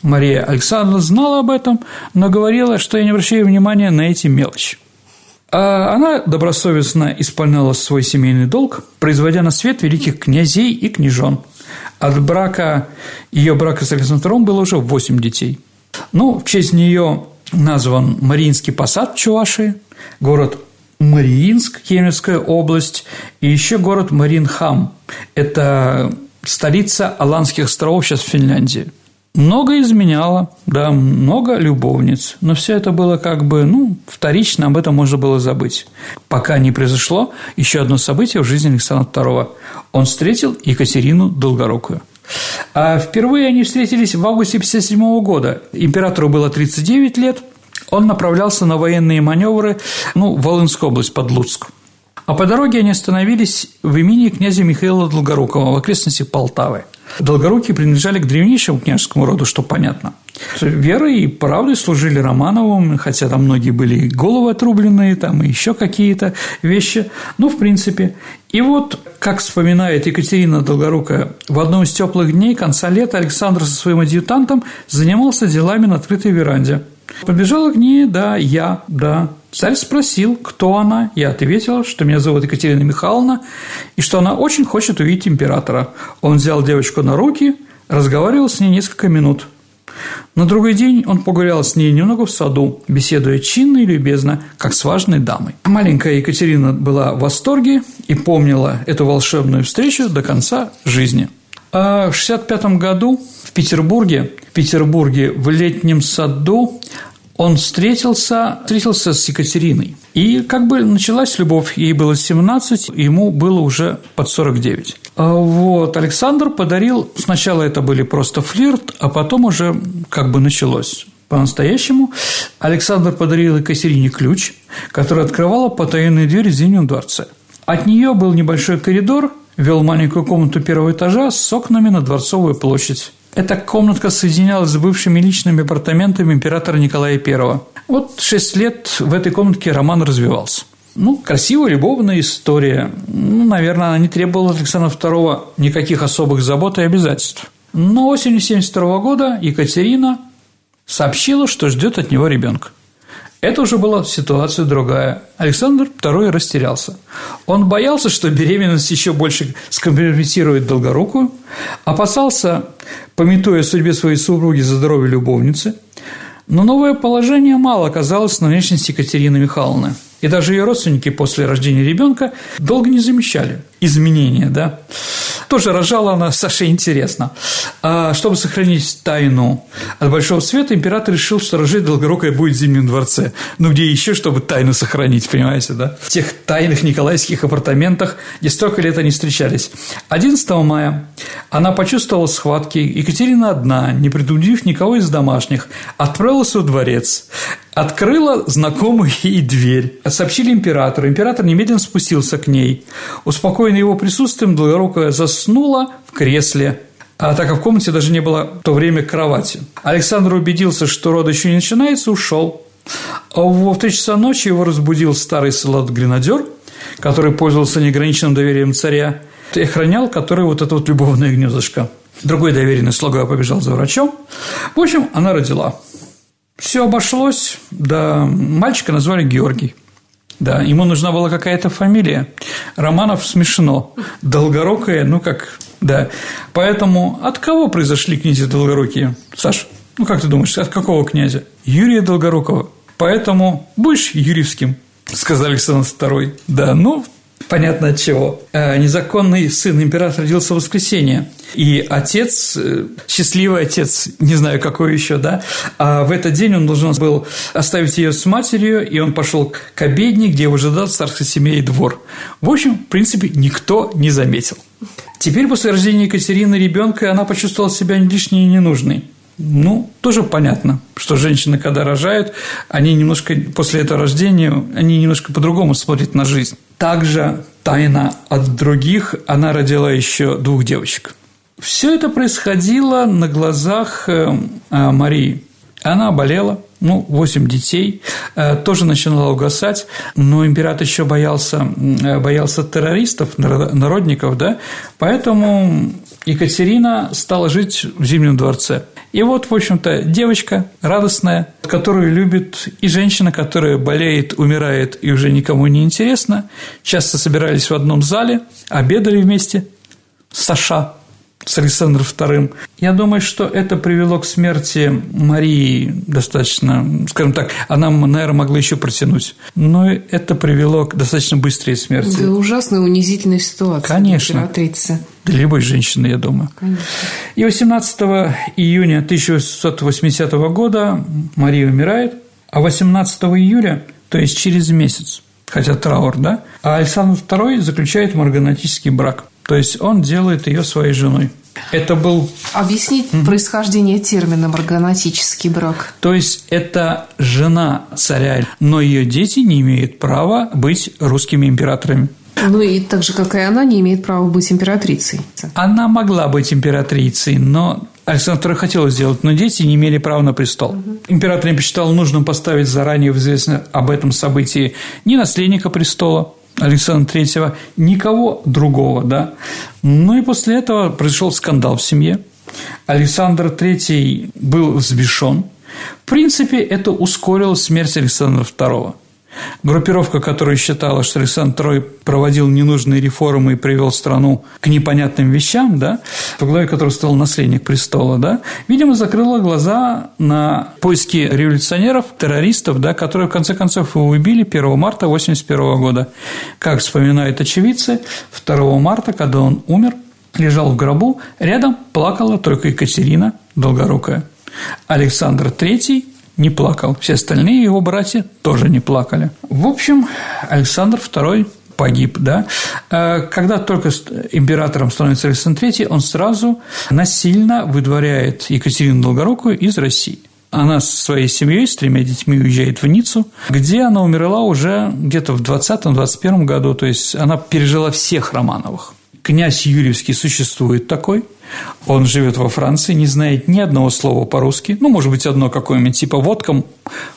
Мария Александровна знала об этом, но говорила, что я не обращаю внимания на эти мелочи. А она добросовестно исполняла свой семейный долг, производя на свет великих князей и княжон – от брака, ее брака с Александром было уже 8 детей. Ну, в честь нее назван Мариинский посад в Чувашии, город Мариинск, Кемеровская область, и еще город Маринхам. Это столица Аланских островов, сейчас в Финляндии – много изменяла, да, много любовниц, но все это было как бы, ну, вторично, об этом можно было забыть. Пока не произошло еще одно событие в жизни Александра II. Он встретил Екатерину Долгорукую. А впервые они встретились в августе 1957 года. Императору было 39 лет, он направлялся на военные маневры ну, в Волынскую область, под Луцк. А по дороге они остановились в имени князя Михаила Долгорукова в окрестности Полтавы – Долгорукие принадлежали к древнейшему княжескому роду, что понятно. Верой и правдой служили Романовым, хотя там многие были головы отрубленные, там и еще какие-то вещи, ну, в принципе. И вот, как вспоминает Екатерина Долгорукая, в одном из теплых дней конца лета Александр со своим адъютантом занимался делами на открытой веранде. Подбежала к ней, да, я, да, Царь спросил, кто она. Я ответила, что меня зовут Екатерина Михайловна, и что она очень хочет увидеть императора. Он взял девочку на руки, разговаривал с ней несколько минут. На другой день он погулял с ней немного в саду, беседуя чинно и любезно, как с важной дамой. Маленькая Екатерина была в восторге и помнила эту волшебную встречу до конца жизни. А в 1965 году в Петербурге, в Петербурге в летнем саду он встретился, встретился с Екатериной. И как бы началась любовь, ей было 17, ему было уже под 49. А вот, Александр подарил, сначала это были просто флирт, а потом уже как бы началось по-настоящему. Александр подарил Екатерине ключ, который открывала потаенную дверь в Зимнем дворце. От нее был небольшой коридор, вел маленькую комнату первого этажа с окнами на Дворцовую площадь. Эта комнатка соединялась с бывшими личными апартаментами императора Николая I. Вот шесть лет в этой комнатке роман развивался. Ну, красивая, любовная история. Ну, наверное, она не требовала Александра II никаких особых забот и обязательств. Но осенью 1972 года Екатерина сообщила, что ждет от него ребенка. Это уже была ситуация другая. Александр II растерялся. Он боялся, что беременность еще больше скомпрометирует Долгорукую, опасался, пометуя судьбе своей супруги за здоровье любовницы, но новое положение мало оказалось на внешности Екатерины Михайловны. И даже ее родственники после рождения ребенка долго не замечали изменения, да. Тоже рожала она Саше интересно. А чтобы сохранить тайну от большого света, император решил, что рожать Долгорукая будет в Зимнем дворце. Ну, где еще, чтобы тайну сохранить, понимаете, да? В тех тайных николаевских апартаментах, где столько лет они встречались. 11 мая она почувствовала схватки. Екатерина одна, не предупредив никого из домашних, отправилась во дворец. Открыла знакомую ей дверь. Сообщили императору. Император немедленно спустился к ней. Успокоенный его присутствием, Долгорукая заснула в кресле а так как в комнате даже не было в то время кровати. Александр убедился, что рода еще не начинается, ушел. А в три часа ночи его разбудил старый солдат-гренадер, который пользовался неограниченным доверием царя, и охранял который вот это вот любовное гнездышко. Другой доверенный слуга побежал за врачом. В общем, она родила. Все обошлось, да мальчика назвали Георгий. Да, ему нужна была какая-то фамилия. Романов смешно. Долгорукая, ну как, да. Поэтому от кого произошли князья Долгорукие? Саш, ну как ты думаешь, от какого князя? Юрия Долгорукова. Поэтому будешь юрьевским, сказал Александр II. Да, ну, понятно от чего. Э, незаконный сын императора родился в воскресенье, и отец, э, счастливый отец, не знаю, какой еще, да, а в этот день он должен был оставить ее с матерью, и он пошел к обедне, где его ожидал царской семьи двор. В общем, в принципе, никто не заметил. Теперь после рождения Екатерины ребенка она почувствовала себя лишней и ненужной. Ну, тоже понятно, что женщины, когда рожают, они немножко после этого рождения, они немножко по-другому смотрят на жизнь. Также тайна от других, она родила еще двух девочек. Все это происходило на глазах э, э, Марии. Она болела, ну, 8 детей, э, тоже начинала угасать, но император еще боялся, боялся террористов, народников, да, поэтому Екатерина стала жить в Зимнем дворце. И вот, в общем-то, девочка радостная, которую любит, и женщина, которая болеет, умирает и уже никому не интересна, часто собирались в одном зале, обедали вместе, Саша с Александром II. Я думаю, что это привело к смерти Марии достаточно, скажем так, она, наверное, могла еще протянуть, но это привело к достаточно быстрой смерти. Да, ужасная унизительная ситуация Конечно. для императрицы. Для любой женщины, я думаю. Конечно. И 18 июня 1880 года Мария умирает, а 18 июля, то есть через месяц, хотя траур, да, а Александр II заключает марганатический брак. То есть он делает ее своей женой. Это был... Объяснить mm-hmm. происхождение термина «марганатический брак». То есть это жена царя, но ее дети не имеют права быть русскими императорами. Ну и так же, как и она, не имеет права быть императрицей. Она могла быть императрицей, но Александр II хотел сделать, но дети не имели права на престол. Угу. Император не посчитал нужным поставить заранее в известно об этом событии ни наследника престола, Александра III, никого другого, да. Ну и после этого произошел скандал в семье. Александр III был взбешен. В принципе, это ускорило смерть Александра II. Группировка, которая считала, что Александр II проводил ненужные реформы и привел страну к непонятным вещам, да, во главе которого стал наследник престола, да, видимо, закрыла глаза на поиски революционеров, террористов, да, которые, в конце концов, его убили 1 марта 1981 года. Как вспоминают очевидцы, 2 марта, когда он умер, лежал в гробу, рядом плакала только Екатерина Долгорукая. Александр III не плакал. Все остальные его братья тоже не плакали. В общем, Александр II погиб, да. Э, когда только императором становится Александр III, он сразу насильно выдворяет Екатерину Долгорукую из России. Она со своей семьей, с тремя детьми уезжает в Ниццу, где она умерла уже где-то в 20-21 году, то есть она пережила всех Романовых. Князь Юрьевский существует такой – он живет во Франции, не знает ни одного слова по-русски, ну, может быть, одно какое-нибудь, типа водка,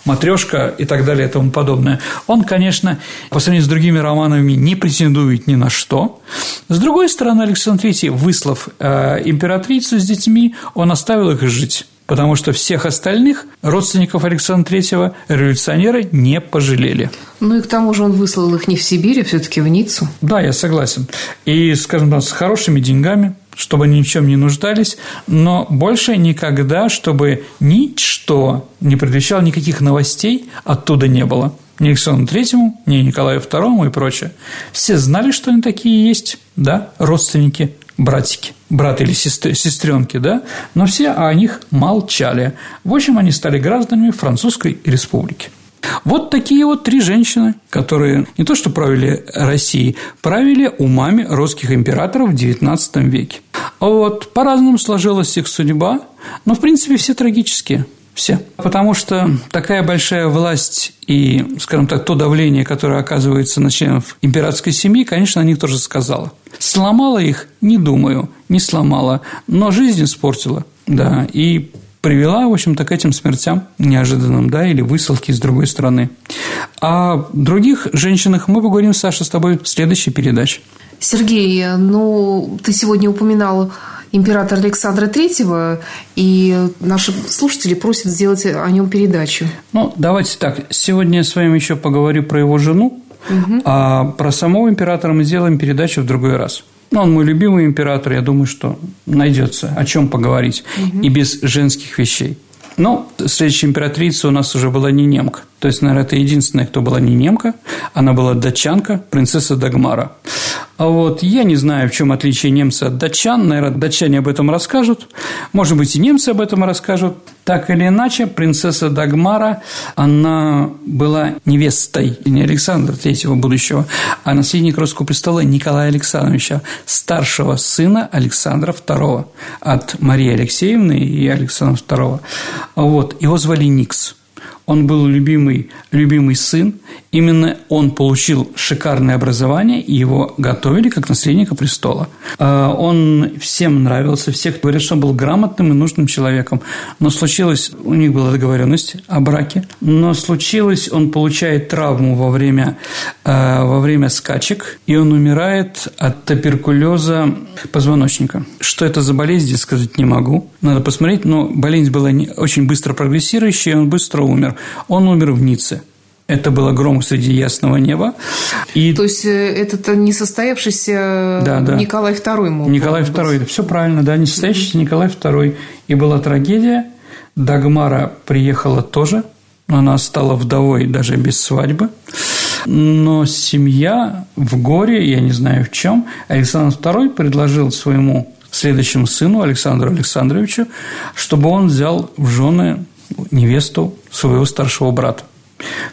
матрешка и так далее и тому подобное. Он, конечно, по сравнению с другими романами не претендует ни на что. С другой стороны, Александр III, выслав э, императрицу с детьми, он оставил их жить потому что всех остальных родственников Александра III революционеры не пожалели. Ну и к тому же он выслал их не в Сибирь, а все-таки в Ниццу. Да, я согласен. И, скажем так, с хорошими деньгами, чтобы ни в чем не нуждались, но больше никогда, чтобы ничто не предвещало никаких новостей, оттуда не было. Ни Александру Третьему, ни Николаю Второму и прочее. Все знали, что они такие есть, да, родственники, братики, брат или сестренки, да, но все о них молчали. В общем, они стали гражданами Французской республики. Вот такие вот три женщины, которые не то что правили Россией, правили умами русских императоров в XIX веке. Вот, по-разному сложилась их судьба, но, в принципе, все трагические. Все. Потому что такая большая власть и, скажем так, то давление, которое оказывается на членов императорской семьи, конечно, на них тоже сказала. Сломала их? Не думаю, не сломала, но жизнь испортила, да, и привела, в общем-то, к этим смертям неожиданным, да, или высылки с другой стороны. О других женщинах мы поговорим, Саша, с тобой в следующей передаче. Сергей, ну, ты сегодня упоминал императора Александра Третьего, и наши слушатели просят сделать о нем передачу. Ну, давайте так. Сегодня я с вами еще поговорю про его жену, угу. а про самого императора мы сделаем передачу в другой раз. Ну, он мой любимый император, я думаю, что найдется о чем поговорить угу. и без женских вещей. Но следующая императрица у нас уже была не немка. То есть, наверное, это единственная, кто была не немка. Она была датчанка, принцесса Дагмара. А вот я не знаю, в чем отличие немца от датчан. Наверное, датчане об этом расскажут. Может быть, и немцы об этом расскажут. Так или иначе, принцесса Дагмара, она была невестой не Александра Третьего будущего, а наследник русского престола Николая Александровича, старшего сына Александра II от Марии Алексеевны и Александра II. Вот. Его звали Никс. Он был любимый, любимый сын, Именно он получил шикарное образование, и его готовили как наследника престола. А, он всем нравился, всех говорят, что он был грамотным и нужным человеком. Но случилось, у них была договоренность о браке, но случилось, он получает травму во время, а, во время скачек, и он умирает от туберкулеза позвоночника. Что это за болезнь, здесь сказать не могу. Надо посмотреть, но болезнь была очень быстро прогрессирующая, и он быстро умер. Он умер в Ницце. Это было гром среди ясного неба. И... То есть, э, это не состоявшийся да, да. Николай II мог Николай II, все правильно, да, не состоявшийся Николай II. И была трагедия. Дагмара приехала тоже, она стала вдовой даже без свадьбы. Но семья в горе, я не знаю в чем, Александр II предложил своему следующему сыну Александру Александровичу, чтобы он взял в жены невесту своего старшего брата.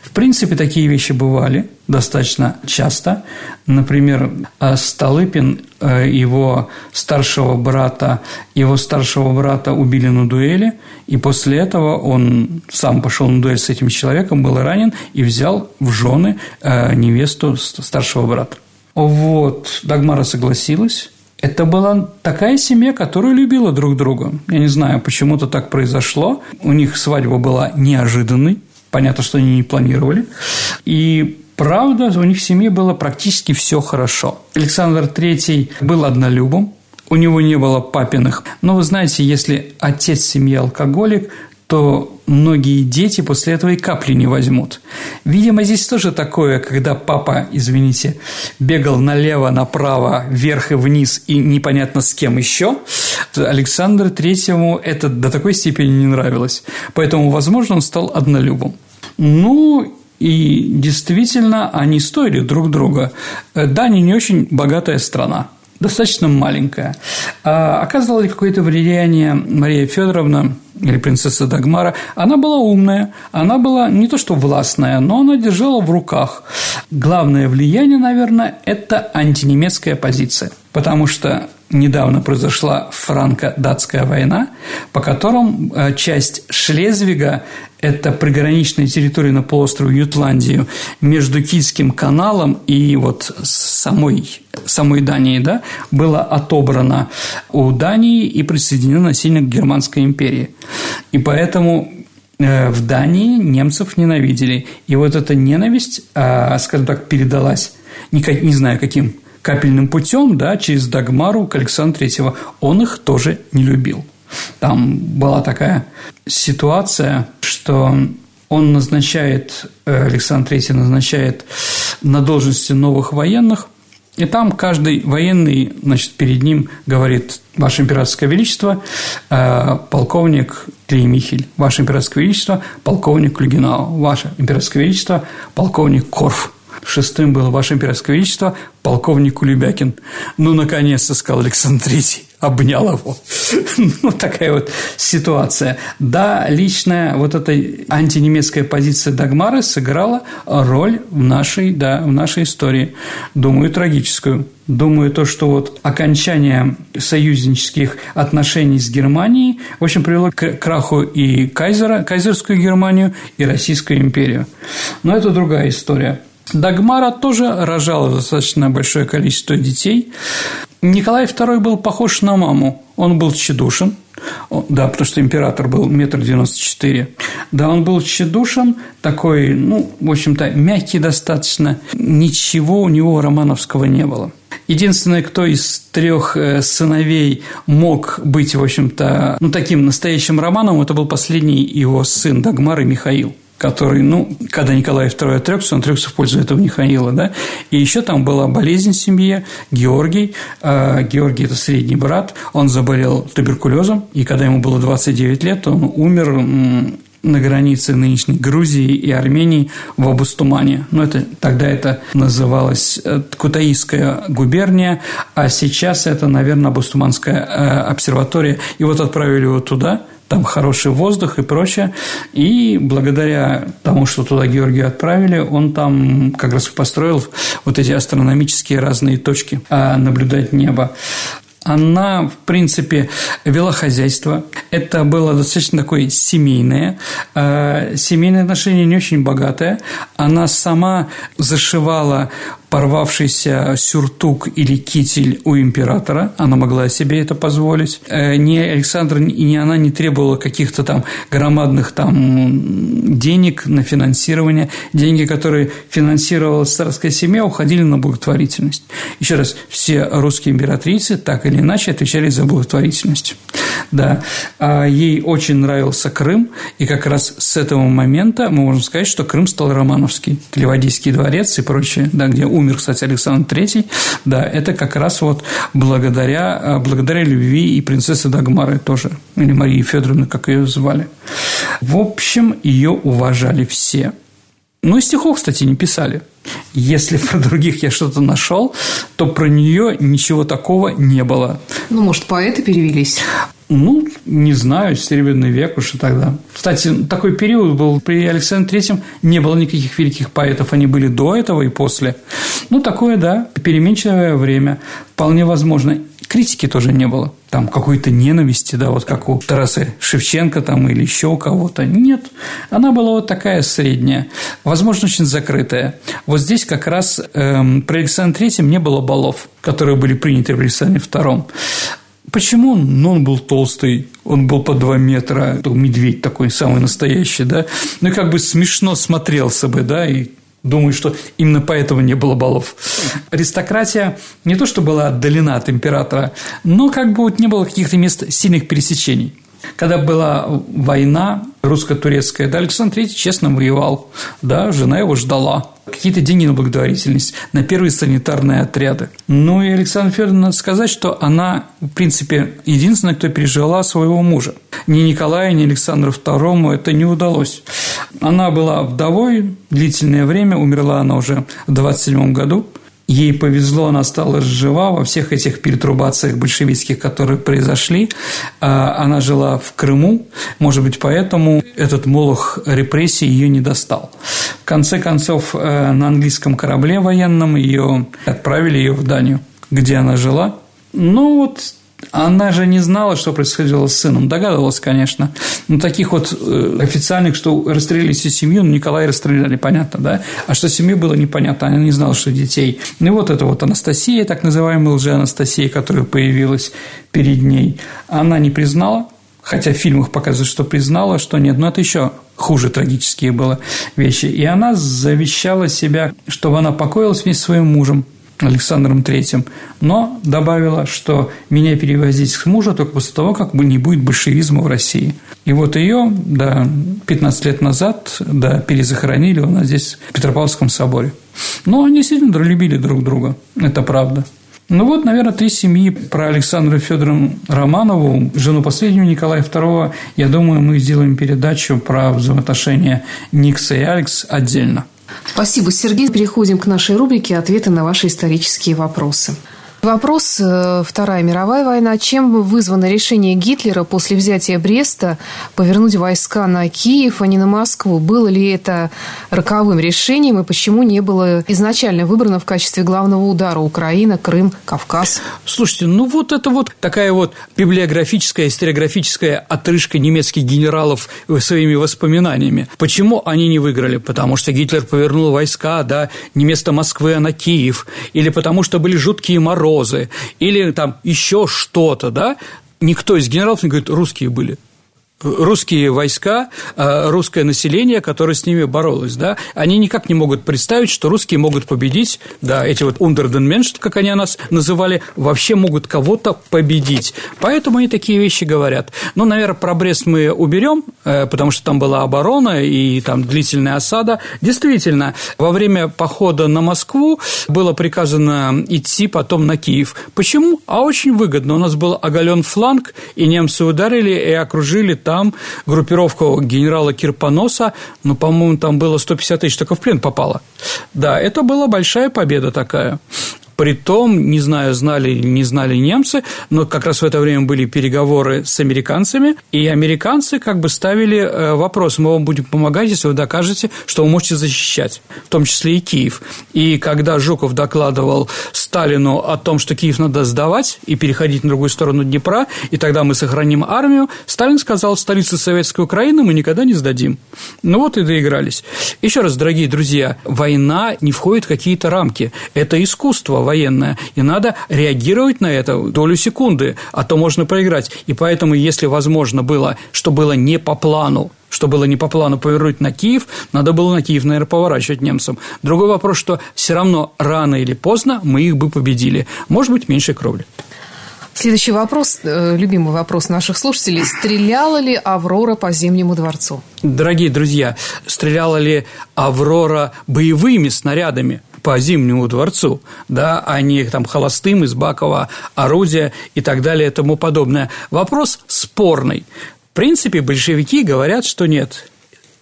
В принципе, такие вещи бывали достаточно часто. Например, Столыпин, э, его старшего брата, его старшего брата убили на дуэли, и после этого он сам пошел на дуэль с этим человеком, был ранен и взял в жены э, невесту старшего брата. Вот, Дагмара согласилась, это была такая семья, которая любила друг друга. Я не знаю, почему-то так произошло. У них свадьба была неожиданной. Понятно, что они не планировали. И правда, у них в семье было практически все хорошо. Александр III был однолюбом, у него не было папиных. Но вы знаете, если отец семьи алкоголик, то многие дети после этого и капли не возьмут. Видимо, здесь тоже такое, когда папа, извините, бегал налево, направо, вверх и вниз, и непонятно с кем еще, Александру Третьему это до такой степени не нравилось. Поэтому, возможно, он стал однолюбом. Ну, и действительно, они стоили друг друга. Дания не очень богатая страна, достаточно маленькая. А оказывала ли какое-то влияние Мария Федоровна или принцесса Дагмара, она была умная, она была не то что властная, но она держала в руках. Главное влияние, наверное, это антинемецкая позиция, потому что недавно произошла франко-датская война, по которым э, часть Шлезвига – это приграничная территория на полуострове Ютландию между Кильским каналом и вот самой, самой Данией, да, была отобрана у Дании и присоединена насильно к Германской империи. И поэтому э, в Дании немцев ненавидели. И вот эта ненависть, а, скажем так, передалась, не знаю каким капельным путем, да, через Дагмару к Александру Третьего. Он их тоже не любил. Там была такая ситуация, что он назначает, э, Александр Третий назначает на должности новых военных, и там каждый военный, значит, перед ним говорит «Ваше Императорское Величество, э, полковник Клеймихель, Ваше Императорское Величество, полковник Клюгенау, Ваше Императорское Величество, полковник Корф». Шестым был Ваше Императорское Величество, полковник Кулебякин. Ну, наконец-то, сказал Александр Третий. обнял его. *laughs* Ну, такая вот ситуация. Да, личная вот эта антинемецкая позиция Дагмары сыграла роль в нашей, да, в нашей истории. Думаю, трагическую. Думаю, то, что вот окончание союзнических отношений с Германией, в общем, привело к краху и Кайзера, Кайзерскую Германию, и Российскую империю. Но это другая история. Дагмара тоже рожала достаточно большое количество детей. Николай II был похож на маму. Он был тщедушен, да, потому что император был метр девяносто четыре. Да, он был тщедушен, такой, ну, в общем-то, мягкий достаточно. Ничего у него романовского не было. Единственное, кто из трех э, сыновей мог быть, в общем-то, ну, таким настоящим романом, это был последний его сын Дагмар и Михаил который, ну, когда Николай II отрекся, он отрекся в пользу этого Михаила, да, и еще там была болезнь в семье, Георгий, э, Георгий – это средний брат, он заболел туберкулезом, и когда ему было 29 лет, он умер на границе нынешней Грузии и Армении в Абустумане. Ну, это, тогда это называлось э, Кутаисская губерния, а сейчас это, наверное, Абустуманская э, обсерватория. И вот отправили его туда, там хороший воздух и прочее. И благодаря тому, что туда Георгия отправили, он там как раз построил вот эти астрономические разные точки а, наблюдать небо. Она, в принципе, вела хозяйство. Это было достаточно такое семейное. А, семейное отношение не очень богатое. Она сама зашивала порвавшийся сюртук или китель у императора, она могла себе это позволить. Э, ни Александр и ни она не требовала каких-то там громадных там денег на финансирование. Деньги, которые финансировала царская семья, уходили на благотворительность. Еще раз, все русские императрицы так или иначе отвечали за благотворительность. Да, а ей очень нравился Крым, и как раз с этого момента мы можем сказать, что Крым стал романовский, Ливадийский дворец и прочее, да, где умер, кстати, Александр III, да, это как раз вот благодаря, а, благодаря любви и принцессы Дагмары тоже, или Марии Федоровны, как ее звали. В общем, ее уважали все. Ну, и стихов, кстати, не писали. Если про других я что-то нашел, то про нее ничего такого не было. Ну, может, поэты перевелись? Ну, не знаю, Серебряный век уж и тогда. Кстати, такой период был при Александре Третьем, не было никаких великих поэтов, они были до этого и после. Ну, такое, да, переменчивое время, вполне возможно. Критики тоже не было. Там какой-то ненависти, да, вот как у Тараса Шевченко там или еще у кого-то. Нет, она была вот такая средняя, возможно, очень закрытая. Вот здесь как раз эм, при Александре Третьем не было балов, которые были приняты при Александре Втором. Почему он? Ну, он был толстый, он был по два метра, медведь такой самый настоящий, да, ну как бы смешно смотрелся бы, да, и Думаю, что именно поэтому не было балов. Аристократия не то, что была отдалена от императора, но как бы вот не было каких-то мест сильных пересечений. Когда была война русско-турецкая, да, Александр III честно воевал, да, жена его ждала. Какие-то деньги на благотворительность, на первые санитарные отряды. Ну и Александр Федоровна, сказать, что она, в принципе, единственная, кто пережила своего мужа. Ни Николаю, ни Александру II это не удалось. Она была вдовой длительное время, умерла она уже в 27 году. Ей повезло, она стала жива во всех этих перетрубациях большевистских, которые произошли. А, она жила в Крыму, может быть, поэтому этот молох репрессий ее не достал. В конце концов, э, на английском корабле военном ее отправили ее в Данию, где она жила. Ну, вот она же не знала, что происходило с сыном. Догадывалась, конечно. Но таких вот э, официальных, что расстреляли всю семью, ну, Николая расстреляли, понятно, да? А что семью было непонятно. Она не знала, что детей. Ну, и вот это вот Анастасия, так называемая лже-Анастасия, которая появилась перед ней, она не признала, хотя в фильмах показывают, что признала, что нет, но это еще хуже трагические было вещи. И она завещала себя, чтобы она покоилась вместе со своим мужем, Александром Третьим, но добавила, что меня перевозить с мужа только после того, как не будет большевизма в России. И вот ее, да, 15 лет назад, да, перезахоронили у нас здесь, в Петропавловском соборе. Но они сильно любили друг друга, это правда. Ну вот, наверное, три семьи про Александра Федоровну Романову, жену последнего Николая II. Я думаю, мы сделаем передачу про взаимоотношения Никса и Алекс отдельно. Спасибо, Сергей. Переходим к нашей рубрике «Ответы на ваши исторические вопросы». Вопрос э, Вторая мировая война. Чем вызвано решение Гитлера после взятия Бреста повернуть войска на Киев, а не на Москву? Было ли это роковым решением и почему не было изначально выбрано в качестве главного удара Украина, Крым, Кавказ? Слушайте, ну вот это вот такая вот библиографическая, историографическая отрыжка немецких генералов своими воспоминаниями. Почему они не выиграли? Потому что Гитлер повернул войска, да, не вместо Москвы, а на Киев. Или потому что были жуткие морозы. Или там еще что-то, да. Никто из генералов не говорит, русские были русские войска, э, русское население, которое с ними боролось, да, они никак не могут представить, что русские могут победить, да, эти вот ундерденменш, как они нас называли, вообще могут кого-то победить. Поэтому они такие вещи говорят. Ну, наверное, про Брест мы уберем, э, потому что там была оборона и там длительная осада. Действительно, во время похода на Москву было приказано идти потом на Киев. Почему? А очень выгодно. У нас был оголен фланг, и немцы ударили и окружили там там группировку генерала Кирпоноса, ну, по-моему, там было 150 тысяч только в плен попало. Да, это была большая победа такая. Притом, не знаю, знали или не знали немцы, но как раз в это время были переговоры с американцами, и американцы как бы ставили э, вопрос, мы вам будем помогать, если вы докажете, что вы можете защищать, в том числе и Киев. И когда Жуков докладывал Сталину о том, что Киев надо сдавать и переходить на другую сторону Днепра, и тогда мы сохраним армию, Сталин сказал, столицу Советской Украины мы никогда не сдадим. Ну вот и доигрались. Еще раз, дорогие друзья, война не входит в какие-то рамки. Это искусство, военная, и надо реагировать на это долю секунды, а то можно проиграть. И поэтому, если возможно было, что было не по плану, что было не по плану повернуть на Киев, надо было на Киев, наверное, поворачивать немцам. Другой вопрос, что все равно рано или поздно мы их бы победили. Может быть, меньше кровли. Следующий вопрос, э, любимый вопрос наших слушателей. Стреляла ли «Аврора» по Зимнему дворцу? Дорогие друзья, стреляла ли «Аврора» боевыми снарядами? По Зимнему дворцу, да, а не там холостым из Бакова орудия и так далее и тому подобное. Вопрос спорный. В принципе, большевики говорят, что нет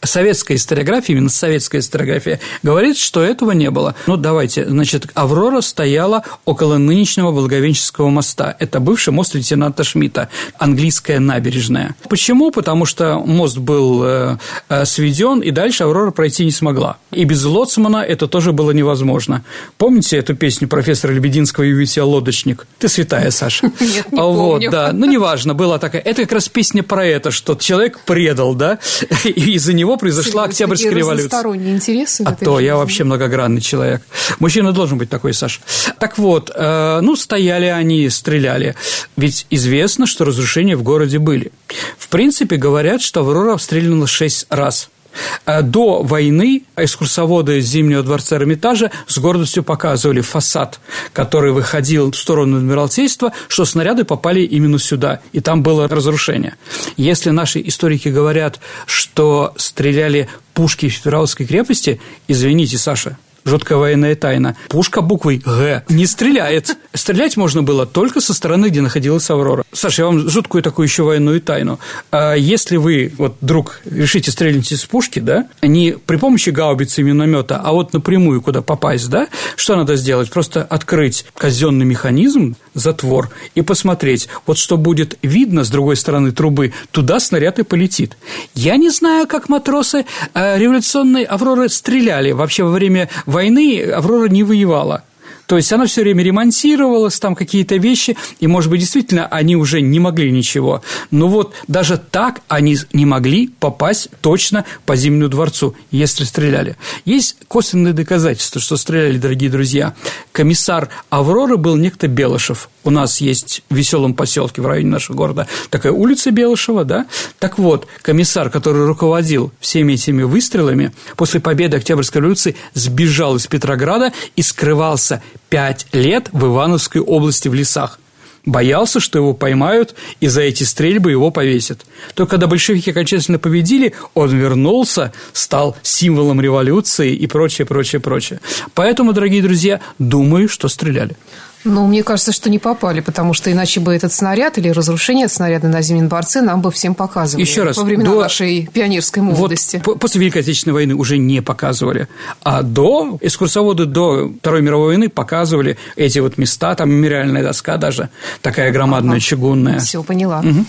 советская историография, именно советская историография, говорит, что этого не было. Ну, давайте, значит, «Аврора» стояла около нынешнего Благовенческого моста. Это бывший мост лейтенанта Шмидта, английская набережная. Почему? Потому что мост был э, э, сведен, и дальше «Аврора» пройти не смогла. И без лоцмана это тоже было невозможно. Помните эту песню профессора Лебединского «И ведь лодочник»? Ты святая, Саша. *laughs* Нет, не вот, помню. да. Ну, неважно, была такая. Это как раз песня про это, что человек предал, да, *laughs* и из-за него него произошла Октябрьская революция. интересы. А то, я вообще многогранный человек. Мужчина должен быть такой, Саша. Так вот, э, ну, стояли они, стреляли. Ведь известно, что разрушения в городе были. В принципе, говорят, что Аврора обстреляна шесть раз – до войны экскурсоводы Зимнего дворца Эрмитажа с гордостью показывали фасад, который выходил в сторону Адмиралтейства, что снаряды попали именно сюда, и там было разрушение. Если наши историки говорят, что стреляли пушки в Петровской крепости, извините, Саша, жуткая военная тайна. Пушка буквой «Г» не стреляет. Стрелять можно было только со стороны, где находилась «Аврора». Саша, я вам жуткую такую еще военную тайну. А если вы, вот, вдруг решите стрелять из пушки, да, не при помощи гаубицы и миномета, а вот напрямую куда попасть, да, что надо сделать? Просто открыть казенный механизм, затвор, и посмотреть, вот что будет видно с другой стороны трубы, туда снаряд и полетит. Я не знаю, как матросы э, революционной «Авроры» стреляли вообще во время войны Аврора не воевала. То есть она все время ремонтировалась, там какие-то вещи, и, может быть, действительно, они уже не могли ничего. Но вот даже так они не могли попасть точно по Зимнему дворцу, если стреляли. Есть косвенные доказательства, что стреляли, дорогие друзья. Комиссар Авроры был некто Белышев. У нас есть в веселом поселке в районе нашего города такая улица Белышева, да? Так вот, комиссар, который руководил всеми этими выстрелами, после победы Октябрьской революции сбежал из Петрограда и скрывался пять лет в Ивановской области в лесах. Боялся, что его поймают и за эти стрельбы его повесят. Только когда большевики окончательно победили, он вернулся, стал символом революции и прочее, прочее, прочее. Поэтому, дорогие друзья, думаю, что стреляли. Ну, мне кажется, что не попали, потому что иначе бы этот снаряд или разрушение снаряда на Зимнем дворце нам бы всем показывали. Еще раз. Во времена до... нашей пионерской молодости. Вот после Великой Отечественной войны уже не показывали. А до, экскурсоводы до Второй мировой войны показывали эти вот места, там мемориальная доска даже, такая громадная, ага. чугунная. Все, поняла. Угу.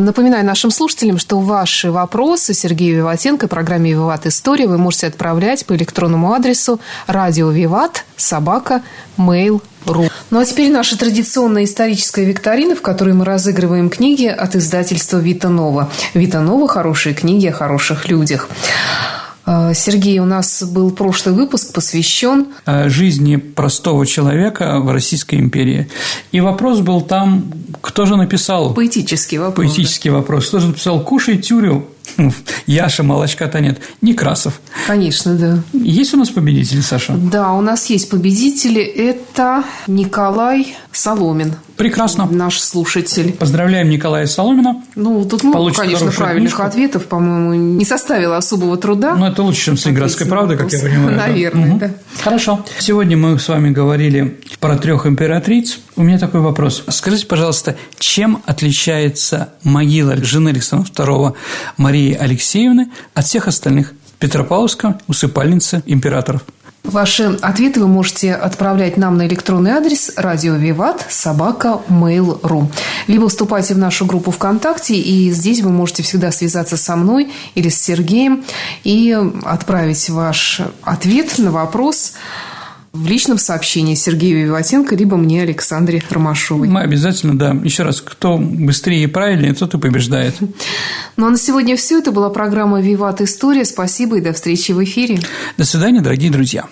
Напоминаю нашим слушателям, что ваши вопросы Сергею Виватенко, программе «Виват История» вы можете отправлять по электронному адресу радио Виват собака mail ру. Ну а теперь наша традиционная историческая викторина, в которой мы разыгрываем книги от издательства Вита Нова. Вита Нова – хорошие книги о хороших людях. А, Сергей, у нас был прошлый выпуск посвящен жизни простого человека в Российской империи. И вопрос был там, кто же написал... Поэтический вопрос. Поэтический да. вопрос. Кто же написал «Кушай тюрю, Яша, молочка-то нет. Некрасов. Конечно, да. Есть у нас победители, Саша? Да, у нас есть победители. Это Николай Соломин. Прекрасно. Наш слушатель. Поздравляем Николая Соломина. Ну, тут много, конечно, правильных книжку. ответов, по-моему, не составило особого труда. Ну, это лучше, чем с «Игротской правдой», как я понимаю. Наверное, да. да. Хорошо. Сегодня мы с вами говорили про трех императриц. У меня такой вопрос. Скажите, пожалуйста, чем отличается могила жены Александра II Марии Алексеевны от всех остальных? Петропавловска, усыпальницы императоров. Ваши ответы вы можете отправлять нам на электронный адрес радио Виват собака mail.ru. Либо вступайте в нашу группу ВКонтакте, и здесь вы можете всегда связаться со мной или с Сергеем и отправить ваш ответ на вопрос в личном сообщении Сергею Виватенко, либо мне, Александре Ромашовой. Мы обязательно, да. Еще раз, кто быстрее и правильнее, тот и побеждает. Ну, а на сегодня все. Это была программа «Виват История». Спасибо и до встречи в эфире. До свидания, дорогие друзья.